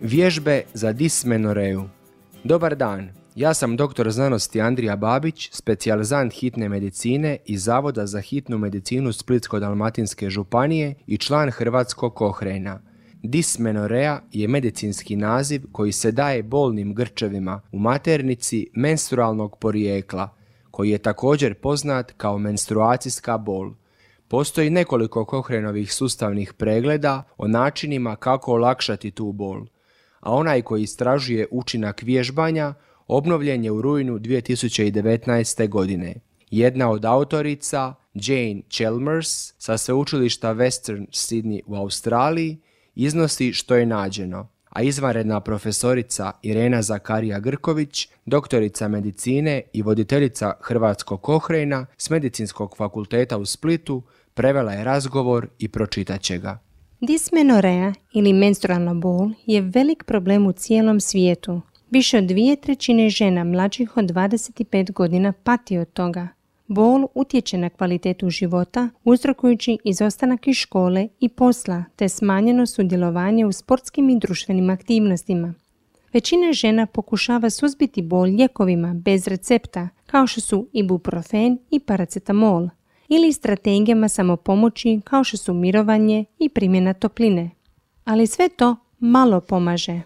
Vježbe za dismenoreju. Dobar dan, ja sam doktor znanosti Andrija Babić, specijalizant hitne medicine i Zavoda za hitnu medicinu Splitsko-dalmatinske županije i član Hrvatskog kohrena. Dismenorea je medicinski naziv koji se daje bolnim grčevima u maternici menstrualnog porijekla, koji je također poznat kao menstruacijska bol. Postoji nekoliko kohrenovih sustavnih pregleda o načinima kako olakšati tu bol, a onaj koji istražuje učinak vježbanja obnovljen je u rujnu 2019. godine. Jedna od autorica, Jane Chalmers, sa sveučilišta Western Sydney u Australiji, iznosi što je nađeno, a izvanredna profesorica Irena Zakarija Grković, doktorica medicine i voditeljica Hrvatskog kohrejna s Medicinskog fakulteta u Splitu, prevela je razgovor i pročitat će ga. Dismenorea ili menstrualna bol je velik problem u cijelom svijetu. Više od dvije trećine žena mlađih od 25 godina pati od toga. Bol utječe na kvalitetu života, uzrokujući izostanak iz škole i posla, te smanjeno sudjelovanje u sportskim i društvenim aktivnostima. Većina žena pokušava suzbiti bol lijekovima bez recepta, kao što su ibuprofen i paracetamol, ili strategijama samopomoći kao što su mirovanje i primjena topline. Ali sve to malo pomaže.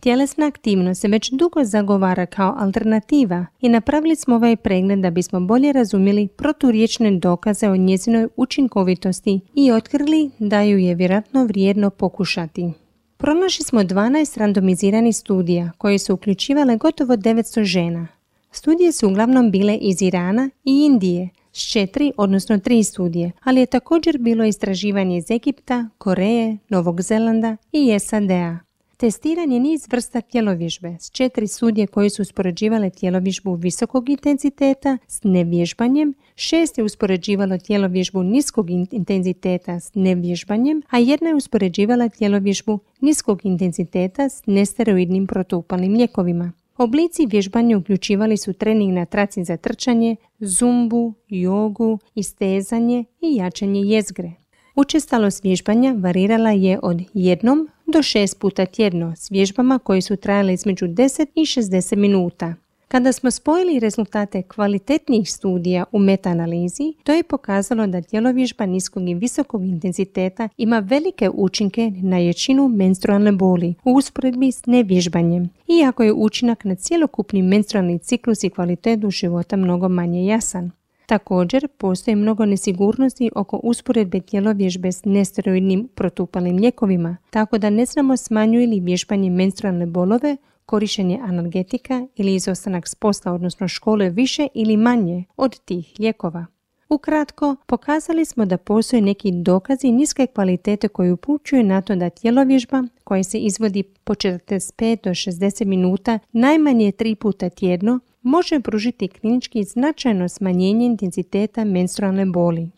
Tjelesna aktivnost se već dugo zagovara kao alternativa i napravili smo ovaj pregled da bismo bolje razumjeli proturječne dokaze o njezinoj učinkovitosti i otkrili da ju je vjerojatno vrijedno pokušati. Pronašli smo 12 randomiziranih studija koje su uključivale gotovo 900 žena. Studije su uglavnom bile iz Irana i Indije, s četiri, odnosno tri studije, ali je također bilo istraživanje iz Egipta, Koreje, Novog Zelanda i SAD-a. Testiran je niz vrsta tjelovježbe s četiri studije koje su uspoređivale tjelovježbu visokog intenziteta s nevježbanjem, šest je uspoređivalo tjelovježbu niskog intenziteta s nevježbanjem, a jedna je uspoređivala tjelovježbu niskog intenziteta s nesteroidnim protupalnim lijekovima. Oblici vježbanja uključivali su trening na traci za trčanje, zumbu, jogu, istezanje i jačanje jezgre. Učestalost vježbanja varirala je od jednom do šest puta tjedno s vježbama koje su trajale između 10 i 60 minuta. Kada smo spojili rezultate kvalitetnijih studija u metaanalizi, to je pokazalo da tjelovježba niskog i visokog intenziteta ima velike učinke na ječinu menstrualne boli u usporedbi s nevježbanjem, iako je učinak na cjelokupni menstrualni ciklus i kvalitetu života mnogo manje jasan. Također, postoji mnogo nesigurnosti oko usporedbe tjelovježbe s nesteroidnim protupalim lijekovima, tako da ne znamo smanjuju li vježbanje menstrualne bolove, korištenje analgetika ili izostanak s posla, odnosno škole više ili manje od tih lijekova. Ukratko, pokazali smo da postoje neki dokazi niske kvalitete koji upućuju na to da tjelovježba koja se izvodi po 45 do 60 minuta najmanje tri puta tjedno može pružiti klinički značajno smanjenje intenziteta menstrualne boli.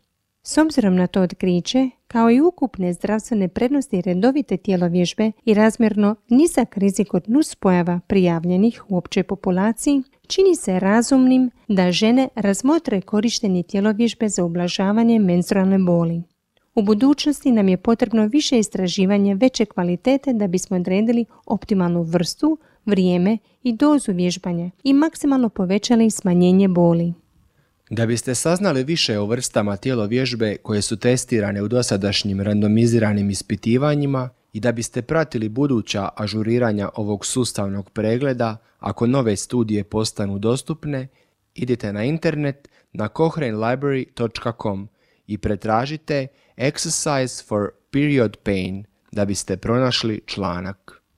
S obzirom na to otkriće, kao i ukupne zdravstvene prednosti redovite tjelovježbe i razmjerno nizak rizik od nuspojava prijavljenih u općoj populaciji, čini se razumnim da žene razmotre korištenje tjelovježbe za ublažavanje menstrualne boli. U budućnosti nam je potrebno više istraživanja veće kvalitete da bismo odredili optimalnu vrstu, vrijeme i dozu vježbanja i maksimalno povećali smanjenje boli. Da biste saznali više o vrstama tjelovježbe koje su testirane u dosadašnjim randomiziranim ispitivanjima i da biste pratili buduća ažuriranja ovog sustavnog pregleda, ako nove studije postanu dostupne, idite na internet na cochranelibrary.com i pretražite Exercise for Period Pain da biste pronašli članak.